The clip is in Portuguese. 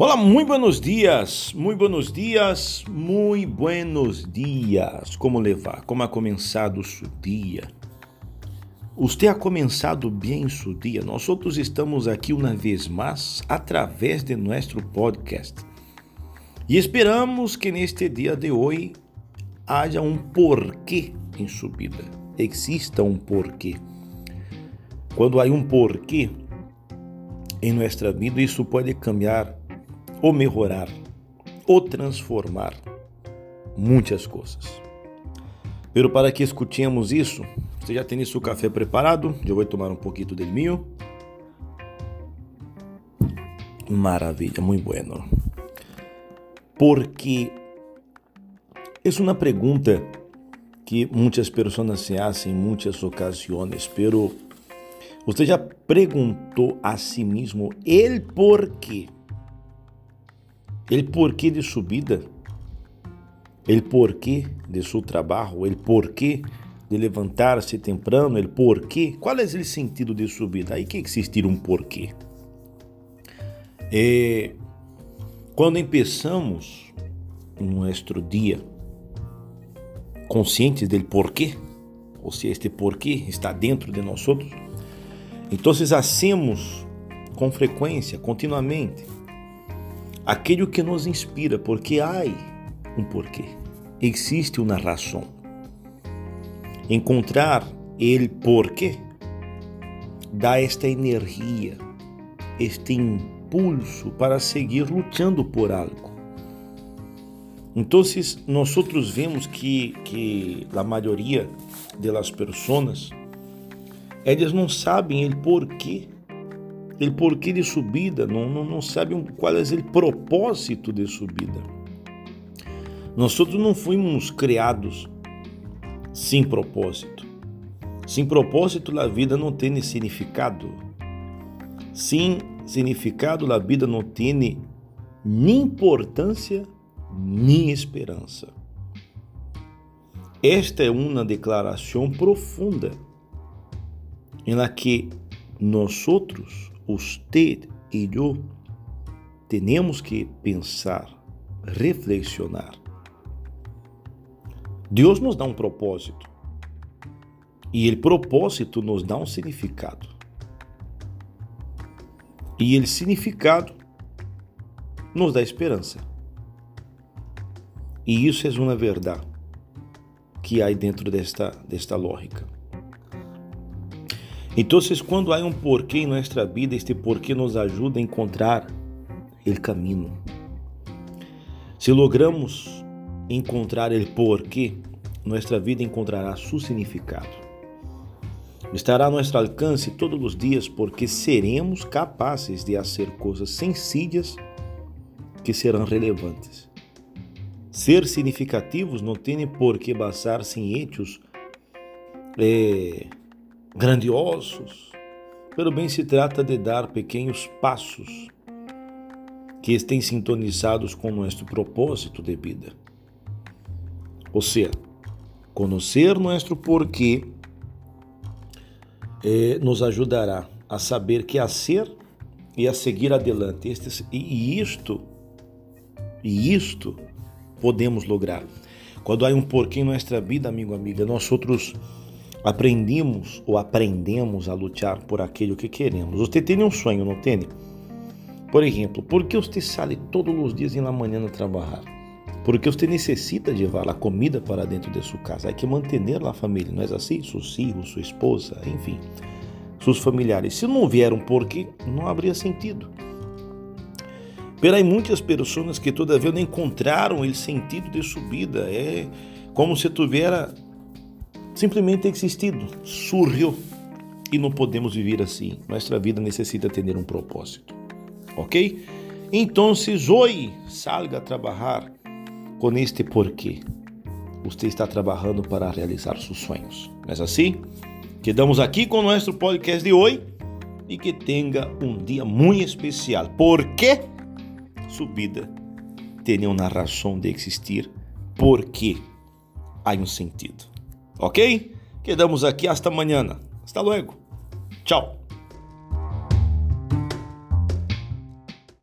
Olá, muito buenos dias, muito buenos dias, muito buenos dias. Como levar? Como ha começado seu dia? Você ha começado bem seu dia? Nós outros estamos aqui uma vez mais através de nosso podcast. E esperamos que neste dia de hoje haja um porquê em sua vida. Exista um porquê. Quando há um porquê em nossa vida, isso pode cambiar ou melhorar, ou transformar muitas coisas. Pero para que escutemos isso, você já tem seu café preparado? Eu vou tomar um pouquinho del mío. Maravilha, muito bueno. Porque é uma pergunta que muitas pessoas se fazem em muitas ocasiões, pero você já perguntou a si mesmo el porquê? El porquê de sua vida, el porquê de seu trabalho, el porquê de levantar-se temprano, el porquê. Qual é o sentido de sua vida? Aí que existir um porquê. Quando começamos nosso dia conscientes del porquê, ou se este porquê está dentro de nós outros, então hacemos com frequência, continuamente, aquilo que nos inspira, porque há um porquê, existe uma razão. Encontrar ele porquê dá esta energia, este impulso para seguir lutando por algo. Então, nós vemos que, que a maioria das pessoas, elas não sabem o porquê o porquê de subida, não, não, não sabem qual é o propósito de subida. Nós outros não fomos criados sem propósito. Sem propósito, a vida não tem significado. Sem significado, a vida não tem nem importância, nem esperança. Esta é uma declaração profunda em la que nós outros usted e eu temos que pensar, reflexionar. Deus nos dá um propósito e o propósito nos dá um significado. E o significado nos dá esperança. E isso é uma verdade que há dentro desta, desta lógica. Então, quando há um porquê em nossa vida, este porquê nos ajuda a encontrar o caminho. Se logramos encontrar o porquê, nossa vida encontrará seu significado. Estará a nosso alcance todos os dias porque seremos capazes de fazer coisas sencillas que serão relevantes. Ser significativos não tem por que basar-se em hechos eh, grandiosos. Pelo bem se trata de dar pequenos passos que estejam sintonizados com nosso propósito de vida. Ou seja, conhecer nosso porquê eh, nos ajudará a saber que a ser e a seguir adelante. E isto, e isto podemos lograr. Quando há um porquê em nossa vida, amigo, amiga, nós outros aprendemos ou aprendemos a lutar por aquilo que queremos. Você tem um sonho, não tem? Por exemplo, por que você sai todos os dias na manhã a trabalhar? Porque você necessita levar a comida para dentro de sua casa. Há que manter a família, não é assim? Seus filhos, sua esposa, enfim, seus familiares. Se não vier um porquê, não haveria sentido. Há muitas pessoas que todavia não encontraram o sentido de sua vida. É como se tivesse simplesmente existido, surgiu e não podemos viver assim. Nossa vida necessita ter um propósito, ok? Então, hoje salga a trabalhar com este porquê. Você está trabalhando para realizar seus sonhos, não é assim? Quedamos aqui com o nosso podcast de hoje e que tenha um dia muito especial, porque sua vida tem uma razão de existir, porque há um sentido. Ok? Quedamos aqui hasta amanhã. Hasta luego. Tchau.